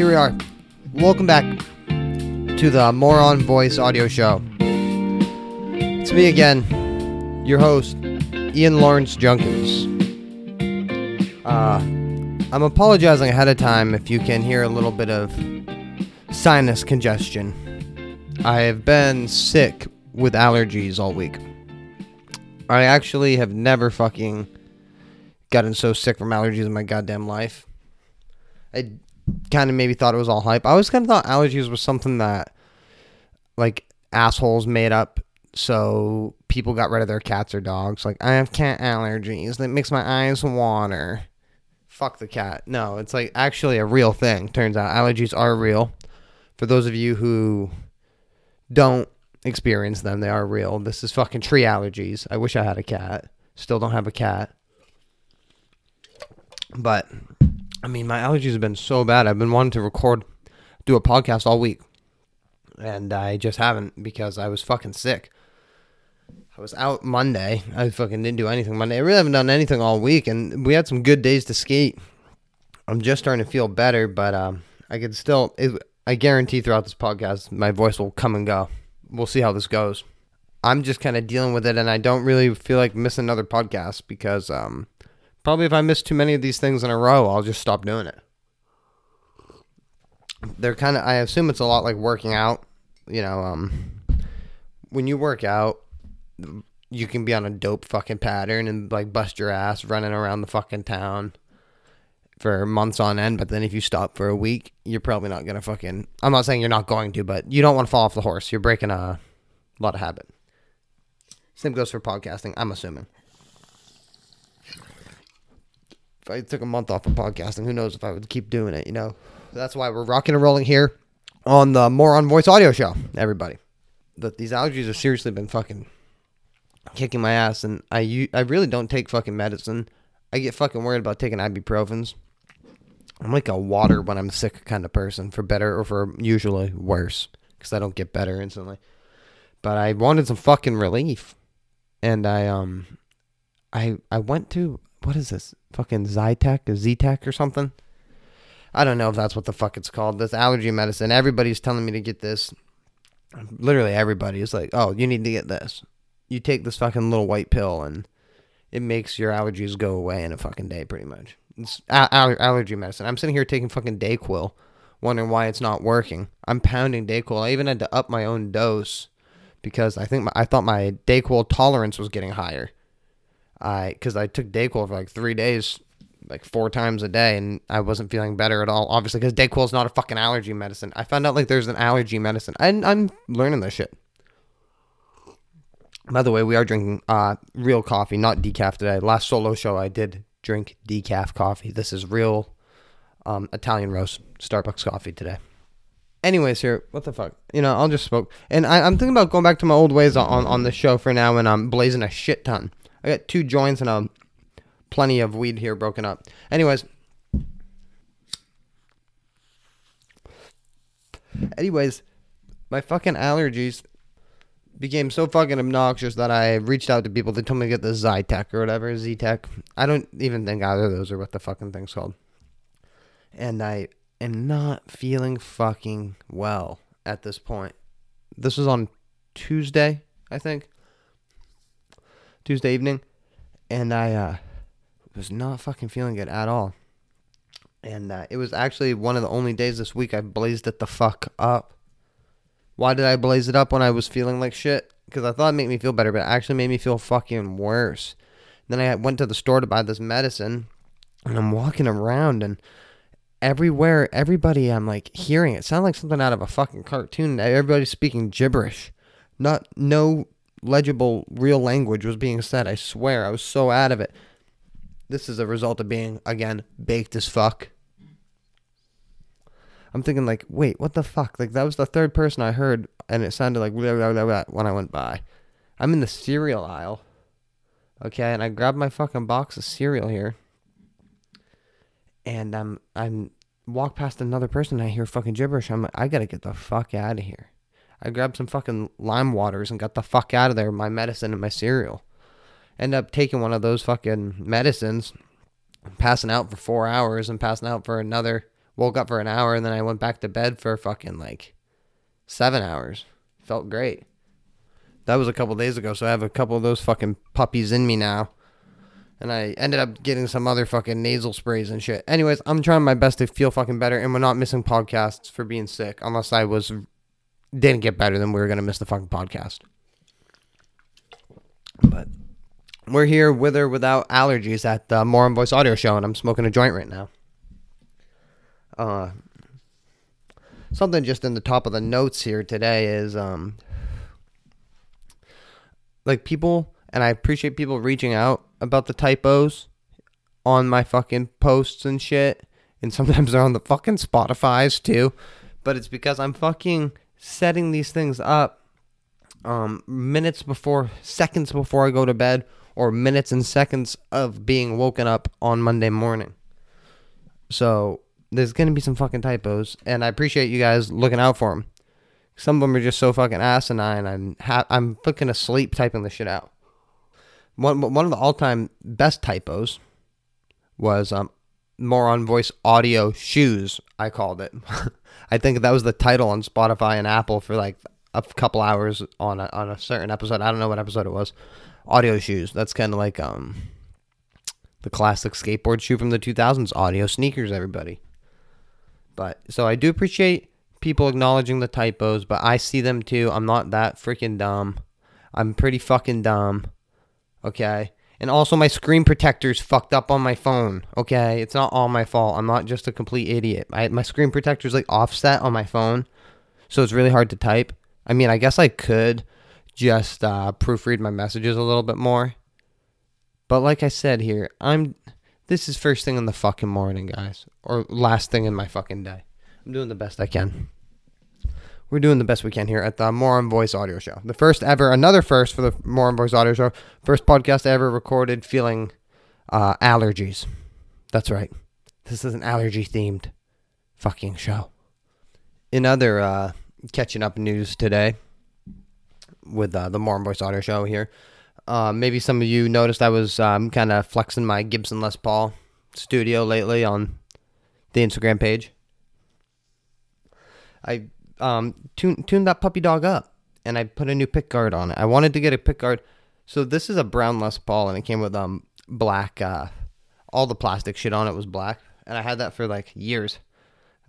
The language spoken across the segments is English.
here we are. Welcome back to the More on Voice audio show. It's me again, your host, Ian Lawrence Junkins. Uh, I'm apologizing ahead of time if you can hear a little bit of sinus congestion. I have been sick with allergies all week. I actually have never fucking gotten so sick from allergies in my goddamn life. I kind of maybe thought it was all hype. I always kind of thought allergies was something that like assholes made up so people got rid of their cats or dogs. Like I have cat allergies that makes my eyes water. Fuck the cat. No, it's like actually a real thing. Turns out allergies are real. For those of you who don't experience them, they are real. This is fucking tree allergies. I wish I had a cat. Still don't have a cat. But I mean, my allergies have been so bad. I've been wanting to record, do a podcast all week, and I just haven't because I was fucking sick. I was out Monday. I fucking didn't do anything Monday. I really haven't done anything all week, and we had some good days to skate. I'm just starting to feel better, but um, I could still. It, I guarantee throughout this podcast, my voice will come and go. We'll see how this goes. I'm just kind of dealing with it, and I don't really feel like missing another podcast because um, Probably if I miss too many of these things in a row, I'll just stop doing it. They're kind of I assume it's a lot like working out, you know, um when you work out, you can be on a dope fucking pattern and like bust your ass running around the fucking town for months on end, but then if you stop for a week, you're probably not going to fucking I'm not saying you're not going to, but you don't want to fall off the horse. You're breaking a lot of habit. Same goes for podcasting, I'm assuming. if I took a month off of podcasting, who knows if I would keep doing it, you know? That's why we're rocking and rolling here on the More on Voice audio show, everybody. But these allergies have seriously been fucking kicking my ass, and I, I really don't take fucking medicine. I get fucking worried about taking ibuprofens. I'm like a water when I'm sick kind of person, for better or for usually worse, because I don't get better instantly. But I wanted some fucking relief, and I um, I I went to what is this? Fucking Zytec, a Z-Tech or something? I don't know if that's what the fuck it's called. This allergy medicine. Everybody's telling me to get this. Literally everybody is like, "Oh, you need to get this. You take this fucking little white pill and it makes your allergies go away in a fucking day, pretty much." It's aller- allergy medicine. I'm sitting here taking fucking Dayquil, wondering why it's not working. I'm pounding Dayquil. I even had to up my own dose because I think my, I thought my Dayquil tolerance was getting higher. I because I took Dayquil for like three days, like four times a day, and I wasn't feeling better at all. Obviously, because Dayquil is not a fucking allergy medicine. I found out like there's an allergy medicine. I, I'm learning this shit. By the way, we are drinking uh, real coffee, not decaf today. Last solo show, I did drink decaf coffee. This is real um, Italian roast Starbucks coffee today. Anyways, here, what the fuck? You know, I'll just smoke. And I, am thinking about going back to my old ways on, on the show for now, and I'm blazing a shit ton. I got two joints and a plenty of weed here broken up. Anyways. Anyways, my fucking allergies became so fucking obnoxious that I reached out to people. They told me to get the Zytec or whatever, Z-Tech. I don't even think either of those are what the fucking thing's called. And I am not feeling fucking well at this point. This was on Tuesday, I think. Tuesday evening, and I uh, was not fucking feeling good at all. And uh, it was actually one of the only days this week I blazed it the fuck up. Why did I blaze it up when I was feeling like shit? Because I thought it'd make me feel better, but it actually made me feel fucking worse. Then I went to the store to buy this medicine, and I'm walking around, and everywhere, everybody I'm like hearing it sound like something out of a fucking cartoon. Everybody's speaking gibberish. Not no legible real language was being said. I swear, I was so out of it. This is a result of being again baked as fuck. I'm thinking like, wait, what the fuck? Like that was the third person I heard, and it sounded like blah, blah, blah, blah when I went by. I'm in the cereal aisle, okay, and I grabbed my fucking box of cereal here, and I'm I'm walk past another person, I hear fucking gibberish. I'm like, I gotta get the fuck out of here. I grabbed some fucking lime waters and got the fuck out of there, my medicine and my cereal. End up taking one of those fucking medicines, passing out for four hours and passing out for another woke up for an hour and then I went back to bed for fucking like seven hours. Felt great. That was a couple days ago, so I have a couple of those fucking puppies in me now. And I ended up getting some other fucking nasal sprays and shit. Anyways, I'm trying my best to feel fucking better, and we're not missing podcasts for being sick, unless I was didn't get better, then we were gonna miss the fucking podcast. But we're here with or without allergies at the More on Voice Audio Show, and I'm smoking a joint right now. Uh, something just in the top of the notes here today is um, like people, and I appreciate people reaching out about the typos on my fucking posts and shit, and sometimes they're on the fucking Spotify's too, but it's because I'm fucking setting these things up um, minutes before, seconds before I go to bed, or minutes and seconds of being woken up on Monday morning. So there's gonna be some fucking typos, and I appreciate you guys looking out for them. Some of them are just so fucking asinine. I'm ha- I'm fucking asleep typing this shit out. One one of the all time best typos was um more on voice audio shoes. I called it. I think that was the title on Spotify and Apple for like a couple hours on a, on a certain episode. I don't know what episode it was. Audio shoes. That's kind of like um the classic skateboard shoe from the 2000s. Audio sneakers, everybody. But so I do appreciate people acknowledging the typos, but I see them too. I'm not that freaking dumb. I'm pretty fucking dumb. Okay. And also, my screen protector's fucked up on my phone. Okay, it's not all my fault. I'm not just a complete idiot. I, my screen protector's like offset on my phone, so it's really hard to type. I mean, I guess I could just uh, proofread my messages a little bit more, but like I said here, I'm. This is first thing in the fucking morning, guys, or last thing in my fucking day. I'm doing the best I can we're doing the best we can here at the More on Voice audio show. The first ever, another first for the More on Voice audio show. First podcast I ever recorded feeling uh, allergies. That's right. This is an allergy themed fucking show. In other uh, catching up news today with uh, the More on Voice audio show here, uh, maybe some of you noticed I was um, kind of flexing my Gibson Les Paul studio lately on the Instagram page. I um, tune, tuned that puppy dog up and I put a new pick guard on it. I wanted to get a pick guard. So this is a brown Les Paul and it came with um black uh all the plastic shit on it was black and I had that for like years.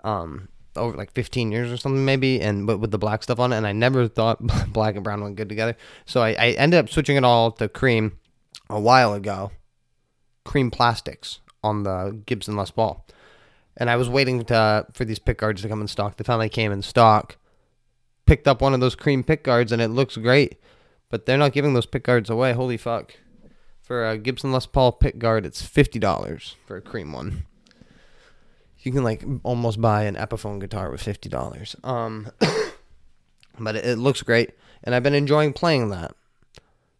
Um over like 15 years or something maybe and but with the black stuff on it and I never thought black and brown went good together. So I, I ended up switching it all to cream a while ago. Cream plastics on the Gibson Les Paul and I was waiting to, for these pick guards to come in stock. They finally came in stock. Picked up one of those cream pick guards, and it looks great. But they're not giving those pick guards away. Holy fuck! For a Gibson Les Paul pick guard, it's fifty dollars for a cream one. You can like almost buy an Epiphone guitar with fifty dollars. Um, but it, it looks great, and I've been enjoying playing that.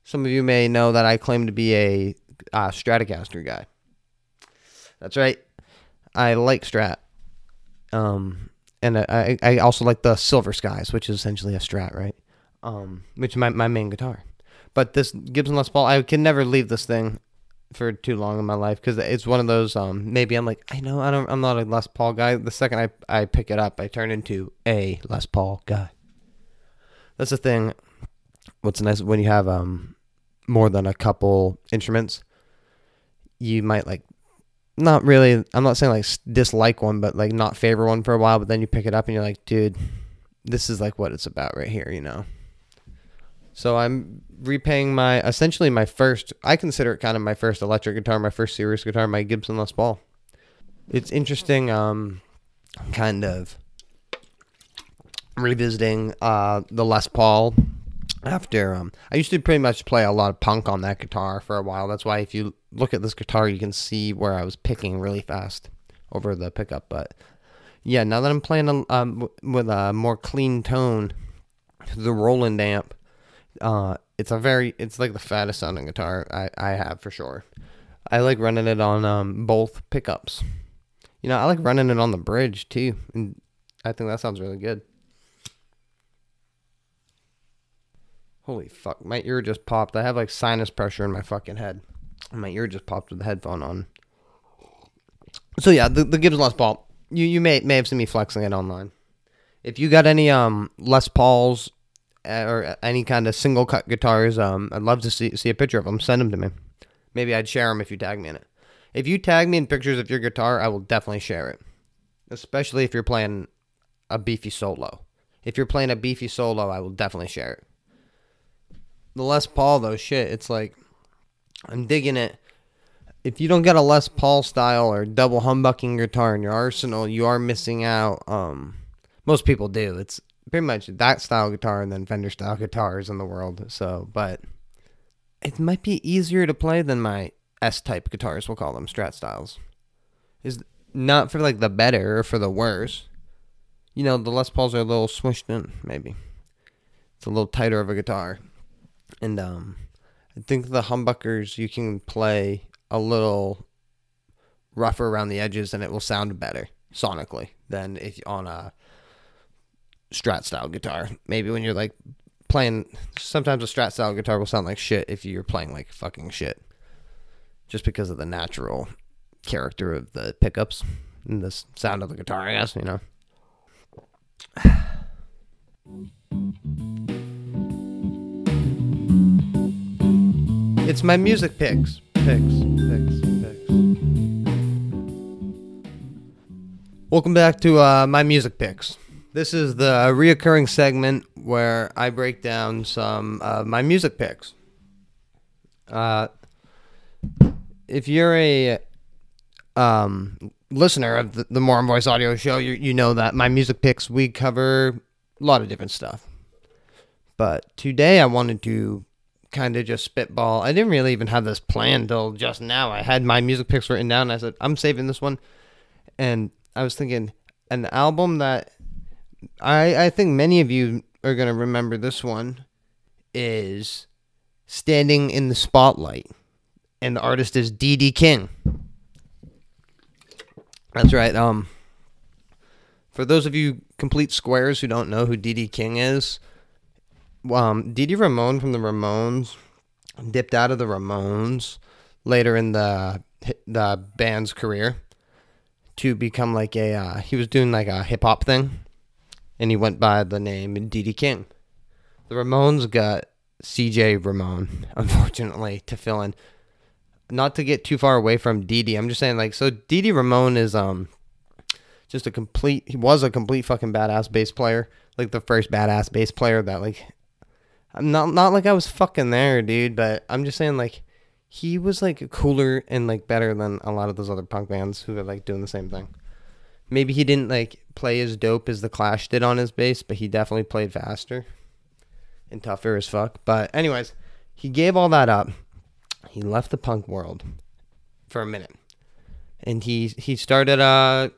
Some of you may know that I claim to be a uh, Stratocaster guy. That's right. I like Strat. Um, and I, I also like the Silver Skies, which is essentially a Strat, right? Um, which is my, my main guitar. But this Gibson Les Paul, I can never leave this thing for too long in my life because it's one of those. Um, maybe I'm like, I know I don't, I'm not a Les Paul guy. The second I I pick it up, I turn into a Les Paul guy. That's the thing. What's nice when you have um more than a couple instruments, you might like not really i'm not saying like dislike one but like not favor one for a while but then you pick it up and you're like dude this is like what it's about right here you know? So i'm repaying my essentially my first i consider it kind of my first electric guitar my first serious guitar my gibson les paul. It's interesting um kind of revisiting uh the les paul after um I used to pretty much play a lot of punk on that guitar for a while. That's why if you look at this guitar, you can see where I was picking really fast over the pickup. But yeah, now that I'm playing um, with a more clean tone, the Roland amp, uh, it's a very it's like the fattest sounding guitar I I have for sure. I like running it on um both pickups. You know, I like running it on the bridge too, and I think that sounds really good. Holy fuck, my ear just popped. I have like sinus pressure in my fucking head. My ear just popped with the headphone on. So yeah, the, the Gibson Les Paul. you you may may have seen me flexing it online. If you got any um Les Pauls uh, or any kind of single cut guitars, um, I'd love to see see a picture of them. Send them to me. Maybe I'd share them if you tag me in it. If you tag me in pictures of your guitar, I will definitely share it. Especially if you're playing a beefy solo. If you're playing a beefy solo, I will definitely share it. The Les Paul though, shit, it's like I'm digging it. If you don't get a Les Paul style or double humbucking guitar in your arsenal, you are missing out. Um, most people do. It's pretty much that style guitar and then Fender style guitars in the world. So, but it might be easier to play than my S type guitars. We'll call them Strat styles. Is not for like the better or for the worse. You know, the Les Pauls are a little smushed in. Maybe it's a little tighter of a guitar, and um, I think the humbuckers you can play a little rougher around the edges and it will sound better sonically than if on a strat style guitar. Maybe when you're like playing sometimes a strat style guitar will sound like shit if you're playing like fucking shit. Just because of the natural character of the pickups and the sound of the guitar, I guess, you know. It's my music picks. Picks, picks, picks. Welcome back to uh, my music picks. This is the reoccurring segment where I break down some uh, my music picks. Uh, if you're a um, listener of the, the More on Voice audio show, you, you know that my music picks, we cover a lot of different stuff. But today I wanted to kind of just spitball. I didn't really even have this planned till just now. I had my music picks written down. I said, I'm saving this one. And I was thinking, an album that I, I think many of you are going to remember this one is Standing in the Spotlight. And the artist is Dee Dee King. That's right. Um, for those of you complete squares who don't know who Dee Dee King is, um, Dee Ramone from the Ramones dipped out of the Ramones later in the the band's career to become like a uh, he was doing like a hip hop thing, and he went by the name Dee King. The Ramones got C.J. Ramone, unfortunately, to fill in. Not to get too far away from Dee, I'm just saying like so. Dee Ramone is um just a complete. He was a complete fucking badass bass player, like the first badass bass player that like I'm not not like I was fucking there, dude, but I'm just saying like he was like cooler and like better than a lot of those other punk bands who were like doing the same thing. Maybe he didn't like play as dope as the Clash did on his bass, but he definitely played faster and tougher as fuck. But anyways, he gave all that up. He left the punk world for a minute. And he he started a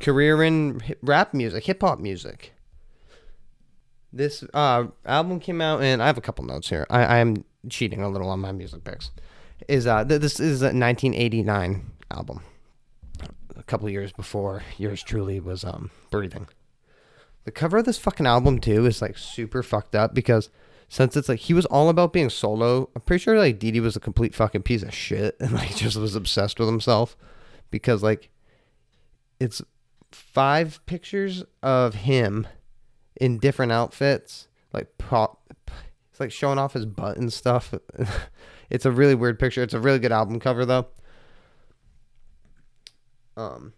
career in rap music, hip hop music. This uh, album came out, and I have a couple notes here. I, I am cheating a little on my music picks. Is uh, th- this is a 1989 album, a couple years before yours truly was um breathing. The cover of this fucking album too is like super fucked up because since it's like he was all about being solo, I'm pretty sure like Dee was a complete fucking piece of shit and like just was obsessed with himself because like it's five pictures of him in different outfits, like pop. It's like showing off his butt and stuff. it's a really weird picture. It's a really good album cover though. Um,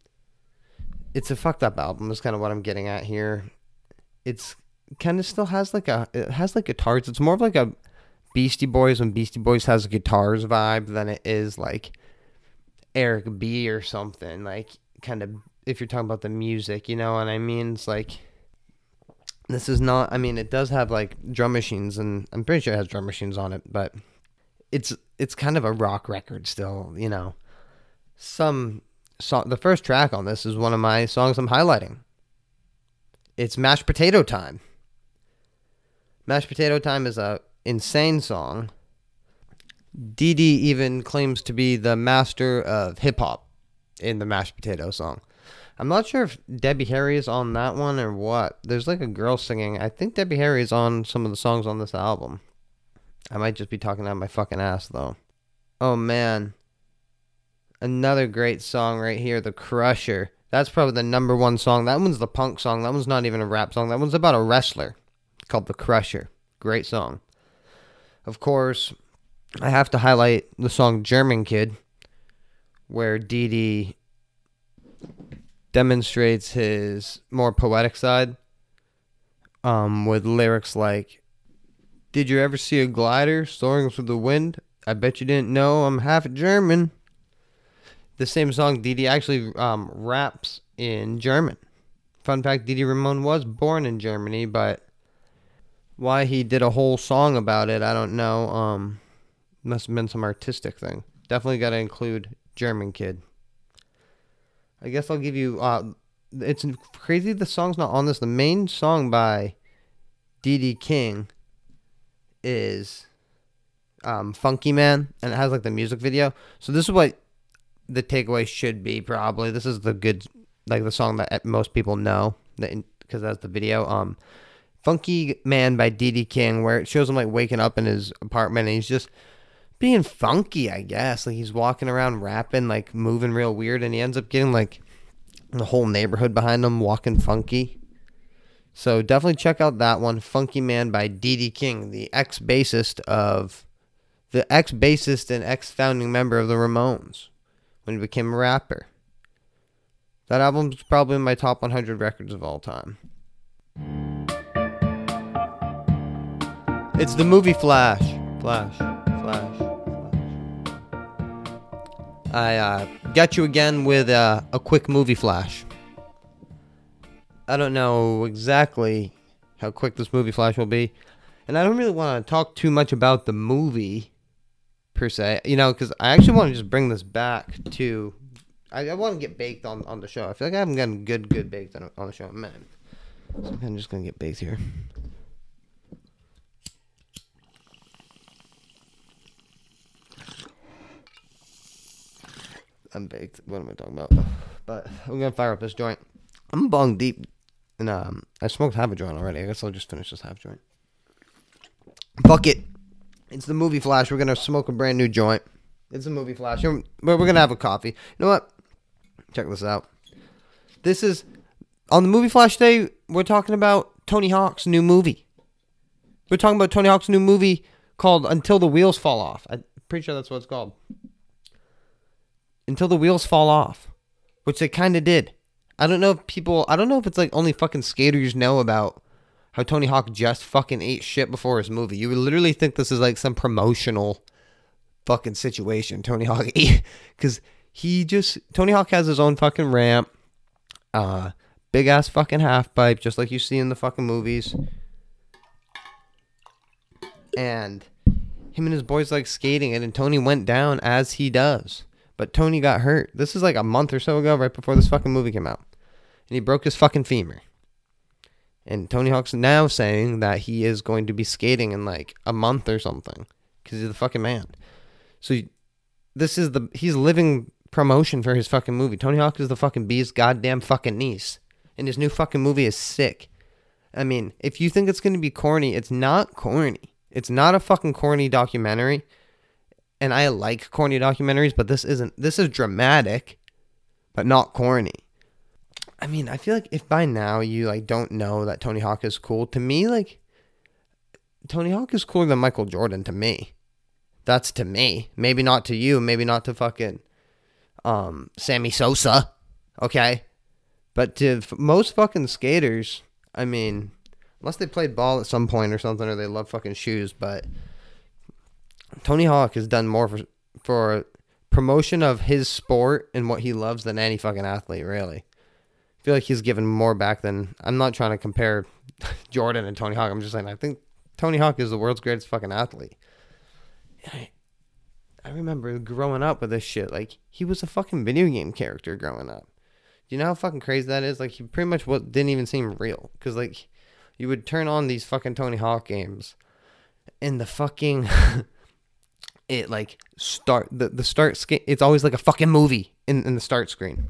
it's a fucked up album. Is kind of what I'm getting at here. It's kind of still has like a it has like guitars. It's more of like a Beastie Boys when Beastie Boys has a guitars vibe than it is like Eric B or something. Like kind of if you're talking about the music, you know what I mean? It's like this is not. I mean, it does have like drum machines, and I'm pretty sure it has drum machines on it, but it's it's kind of a rock record still. You know, some song. The first track on this is one of my songs I'm highlighting. It's "Mashed Potato Time." "Mashed Potato Time" is a insane song. Dee even claims to be the master of hip hop in the mashed potato song. I'm not sure if Debbie Harry is on that one or what. There's like a girl singing. I think Debbie Harry is on some of the songs on this album. I might just be talking out my fucking ass though. Oh man. Another great song right here, The Crusher. That's probably the number one song. That one's the punk song. That one's not even a rap song. That one's about a wrestler called The Crusher. Great song. Of course, I have to highlight the song German Kid, where Dee Dee demonstrates his more poetic side um, with lyrics like, Did you ever see a glider soaring through the wind? I bet you didn't know I'm half German. The same song, Dee actually um, raps in German. Fun fact Dee Ramone was born in Germany, but why he did a whole song about it, I don't know. Um, must have been some artistic thing. Definitely got to include German Kid. I guess I'll give you. Uh, it's crazy the song's not on this. The main song by Dee Dee King is um, Funky Man, and it has like the music video. So this is what the takeaway should be. Probably this is the good, like the song that most people know because that's the video. Um, Funky Man by Dee Dee King, where it shows him like waking up in his apartment and he's just being funky, I guess. Like he's walking around rapping, like moving real weird, and he ends up getting like the whole neighborhood behind him walking funky. So definitely check out that one, Funky Man by Dee Dee King, the ex bassist of the ex bassist and ex founding member of the Ramones when he became a rapper. That album's probably in my top 100 records of all time. It's the movie Flash. Flash. Flash. I uh, got you again with uh, a quick movie flash. I don't know exactly how quick this movie flash will be, and I don't really want to talk too much about the movie per se. You know, because I actually want to just bring this back to. I, I want to get baked on, on the show. I feel like I haven't gotten good good baked on, on the show, man. So I'm just gonna get baked here. I'm baked. What am I talking about? But I'm gonna fire up this joint. I'm bong deep, and um, I smoked half a joint already. I guess I'll just finish this half joint. Fuck it. It's the movie flash. We're gonna smoke a brand new joint. It's a movie flash. We're, we're gonna have a coffee. You know what? Check this out. This is on the movie flash day. We're talking about Tony Hawk's new movie. We're talking about Tony Hawk's new movie called Until the Wheels Fall Off. I'm pretty sure that's what it's called until the wheels fall off, which they kind of did. I don't know if people, I don't know if it's like only fucking skaters know about how Tony Hawk just fucking ate shit before his movie. You would literally think this is like some promotional fucking situation. Tony Hawk because he just, Tony Hawk has his own fucking ramp, uh, big ass fucking half pipe, just like you see in the fucking movies. And him and his boys like skating it, and Tony went down as he does. But Tony got hurt. This is like a month or so ago, right before this fucking movie came out. And he broke his fucking femur. And Tony Hawk's now saying that he is going to be skating in like a month or something because he's the fucking man. So this is the he's living promotion for his fucking movie. Tony Hawk is the fucking bee's goddamn fucking niece, and his new fucking movie is sick. I mean, if you think it's gonna be corny, it's not corny. It's not a fucking corny documentary and I like corny documentaries, but this isn't. This is dramatic, but not corny. I mean, I feel like if by now you like don't know that Tony Hawk is cool, to me, like Tony Hawk is cooler than Michael Jordan to me. That's to me. Maybe not to you. Maybe not to fucking um Sammy Sosa. Okay, but to f- most fucking skaters, I mean, unless they played ball at some point or something, or they love fucking shoes, but Tony Hawk has done more for for promotion of his sport and what he loves than any fucking athlete, really. I feel like he's given more back than I'm not trying to compare Jordan and Tony Hawk. I'm just saying I think Tony Hawk is the world's greatest fucking athlete. I, I remember growing up with this shit. Like he was a fucking video game character growing up. Do you know how fucking crazy that is? Like he pretty much what didn't even seem real because like you would turn on these fucking Tony Hawk games, and the fucking it like start the, the start screen it's always like a fucking movie in, in the start screen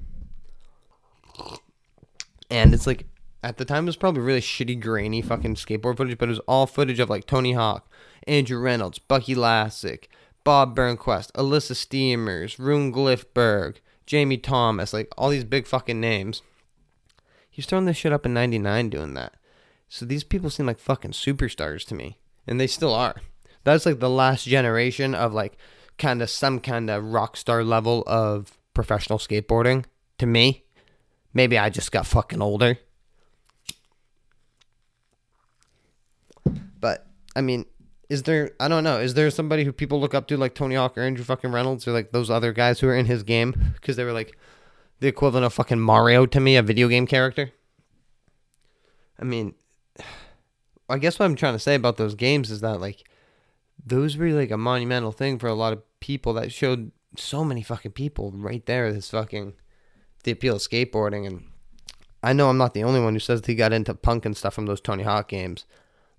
and it's like at the time it was probably really shitty grainy fucking skateboard footage but it was all footage of like tony hawk andrew reynolds bucky lasek bob burnquist elissa steamers rune glifberg Jamie Thomas, like all these big fucking names. He's throwing this shit up in 99 doing that. So these people seem like fucking superstars to me. And they still are. That's like the last generation of like kind of some kind of rock star level of professional skateboarding to me. Maybe I just got fucking older. But I mean, is there I don't know, is there somebody who people look up to like Tony Hawk or Andrew fucking Reynolds or like those other guys who are in his game because they were like the equivalent of fucking Mario to me, a video game character? I mean, I guess what I'm trying to say about those games is that like those were like a monumental thing for a lot of people that showed so many fucking people right there this fucking the appeal of skateboarding and I know I'm not the only one who says he got into punk and stuff from those Tony Hawk games.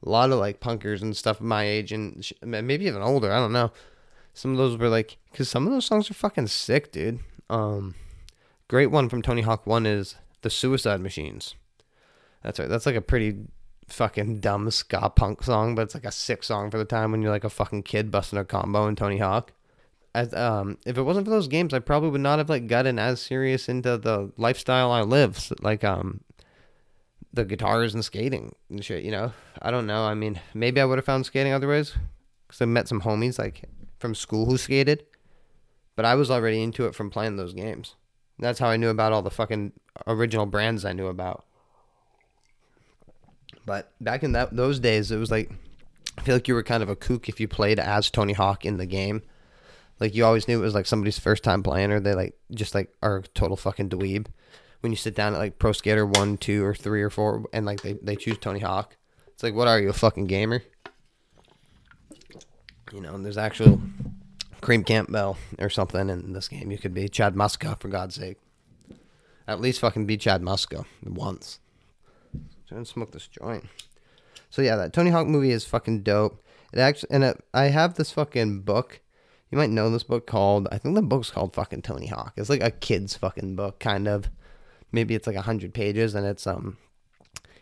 A lot of like punkers and stuff my age and sh- maybe even older. I don't know. Some of those were like, cause some of those songs are fucking sick, dude. Um, great one from Tony Hawk One is the Suicide Machines. That's right. That's like a pretty fucking dumb ska punk song, but it's like a sick song for the time when you're like a fucking kid busting a combo in Tony Hawk. As, um, if it wasn't for those games, I probably would not have like gotten as serious into the lifestyle I live, like um, the guitars and skating and shit. You know, I don't know. I mean, maybe I would have found skating otherwise, because I met some homies like from school who skated, but I was already into it from playing those games. That's how I knew about all the fucking original brands I knew about. But back in that those days, it was like I feel like you were kind of a kook if you played as Tony Hawk in the game. Like you always knew it was like somebody's first time playing, or they like just like are total fucking dweeb. When you sit down at like Pro Skater one, two, or three or four, and like they they choose Tony Hawk, it's like what are you a fucking gamer? You know, and there's actual Kareem Campbell or something in this game. You could be Chad Muska for God's sake. At least fucking be Chad Muska once. To smoke this joint. So yeah, that Tony Hawk movie is fucking dope. It actually, and it, I have this fucking book. You might know this book called. I think the book's called fucking Tony Hawk. It's like a kid's fucking book, kind of. Maybe it's like a hundred pages, and it's um.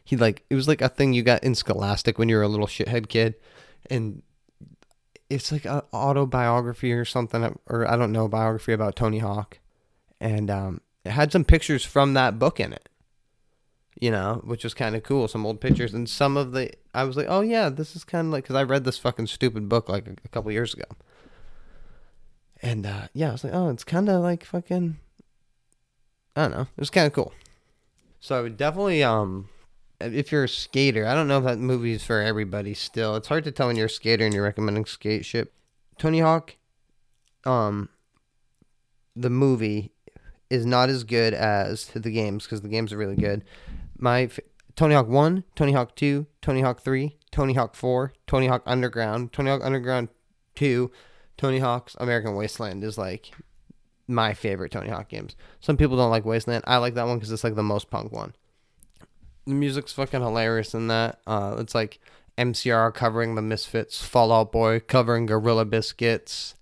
He like it was like a thing you got in Scholastic when you were a little shithead kid, and it's like an autobiography or something, or I don't know, biography about Tony Hawk, and um, it had some pictures from that book in it you know, which was kind of cool. Some old pictures and some of the, I was like, oh yeah, this is kind of like because I read this fucking stupid book like a, a couple years ago, and uh, yeah, I was like, oh, it's kind of like fucking, I don't know, it was kind of cool. So I would definitely, um, if you're a skater, I don't know if that movie is for everybody. Still, it's hard to tell when you're a skater and you're recommending skate ship. Tony Hawk, um, the movie is not as good as the games because the games are really good my Tony Hawk 1, Tony Hawk 2, Tony Hawk 3, Tony Hawk 4, Tony Hawk Underground, Tony Hawk Underground 2, Tony Hawk's American Wasteland is like my favorite Tony Hawk games. Some people don't like Wasteland. I like that one because it's like the most punk one. The music's fucking hilarious in that. Uh, it's like MCR covering the Misfits, Fall Out Boy covering Gorilla Biscuits,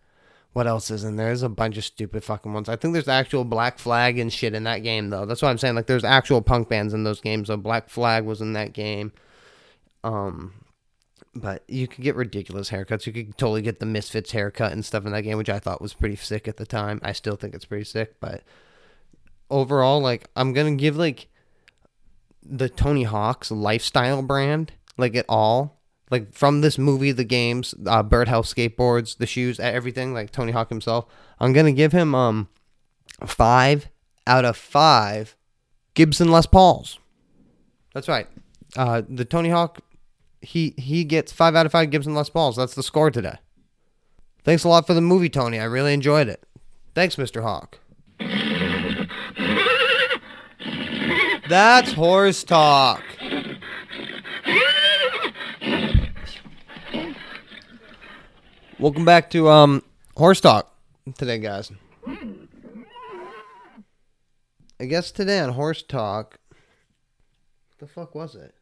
what else is in there? There's a bunch of stupid fucking ones. I think there's actual Black Flag and shit in that game though. That's what I'm saying. Like there's actual punk bands in those games. So Black Flag was in that game. Um, but you could get ridiculous haircuts. You could totally get the Misfits haircut and stuff in that game, which I thought was pretty sick at the time. I still think it's pretty sick, but overall, like I'm gonna give like the Tony Hawk's lifestyle brand, like it all like from this movie, the games, uh, Birdhouse skateboards, the shoes, everything, like Tony Hawk himself. I'm gonna give him um five out of five Gibson Les Pauls. That's right. Uh, the Tony Hawk, he he gets five out of five Gibson Les Pauls. That's the score today. Thanks a lot for the movie, Tony. I really enjoyed it. Thanks, Mr. Hawk. That's horse talk. Welcome back to um horse talk today, guys. I guess today on horse talk, what the fuck was it?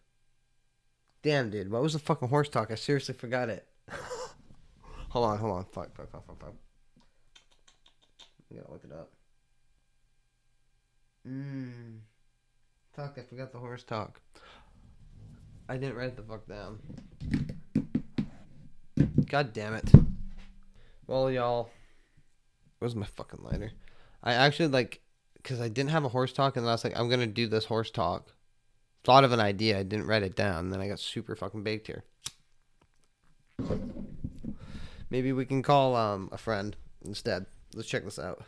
Damn, dude, what was the fucking horse talk? I seriously forgot it. hold on, hold on. Fuck, fuck, fuck, fuck, fuck. I gotta look it up. Mmm. Fuck, I forgot the horse talk. I didn't write the fuck down. God damn it. Well, y'all, where's my fucking lighter? I actually like because I didn't have a horse talk, and I was like, I'm gonna do this horse talk. Thought of an idea, I didn't write it down. Then I got super fucking baked here. Maybe we can call um a friend instead. Let's check this out.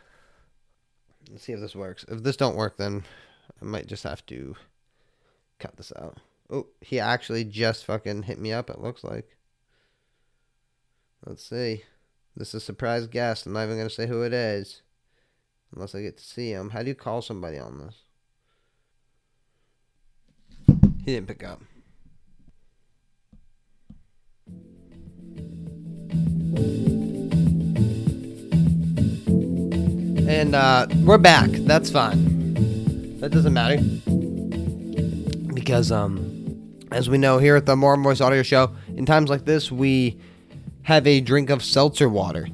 Let's see if this works. If this don't work, then I might just have to cut this out. Oh, he actually just fucking hit me up. It looks like. Let's see. This is a surprise guest. I'm not even gonna say who it is, unless I get to see him. How do you call somebody on this? He didn't pick up. And uh, we're back. That's fine. That doesn't matter. Because, um, as we know here at the More on Voice Audio Show, in times like this, we have a drink of seltzer water.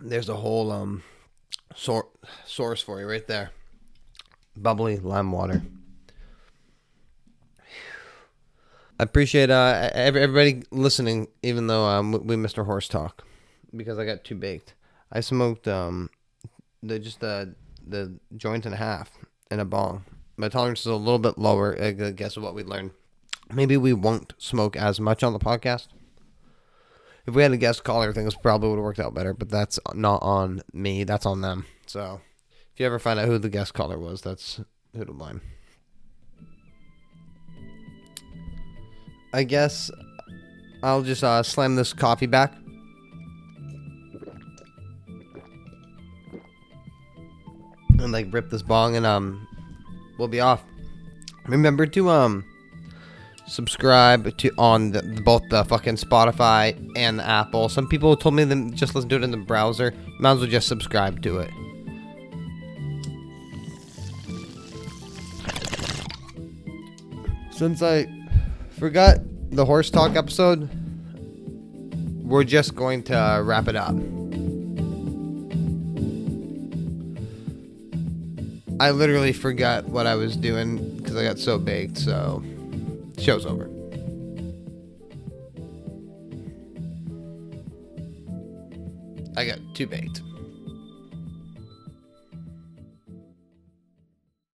There's a whole um sor- source for you right there. Bubbly lime water. I appreciate uh, every, everybody listening, even though um, we missed our horse talk because I got too baked. I smoked um, the just the the joint and a half in a bong. My tolerance is a little bit lower. I guess what we learned. Maybe we won't smoke as much on the podcast. If we had a guest caller, things probably would have worked out better. But that's not on me. That's on them. So if you ever find out who the guest caller was, that's who to blame. I guess I'll just uh, slam this coffee back. And like rip this bong and um we'll be off. Remember to um subscribe to on the, both the fucking Spotify and the Apple. Some people told me to just listen to it in the browser. Might as well just subscribe to it. Since I forgot the horse talk episode, we're just going to wrap it up. I literally forgot what I was doing because I got so baked, so show's over. I got too baked.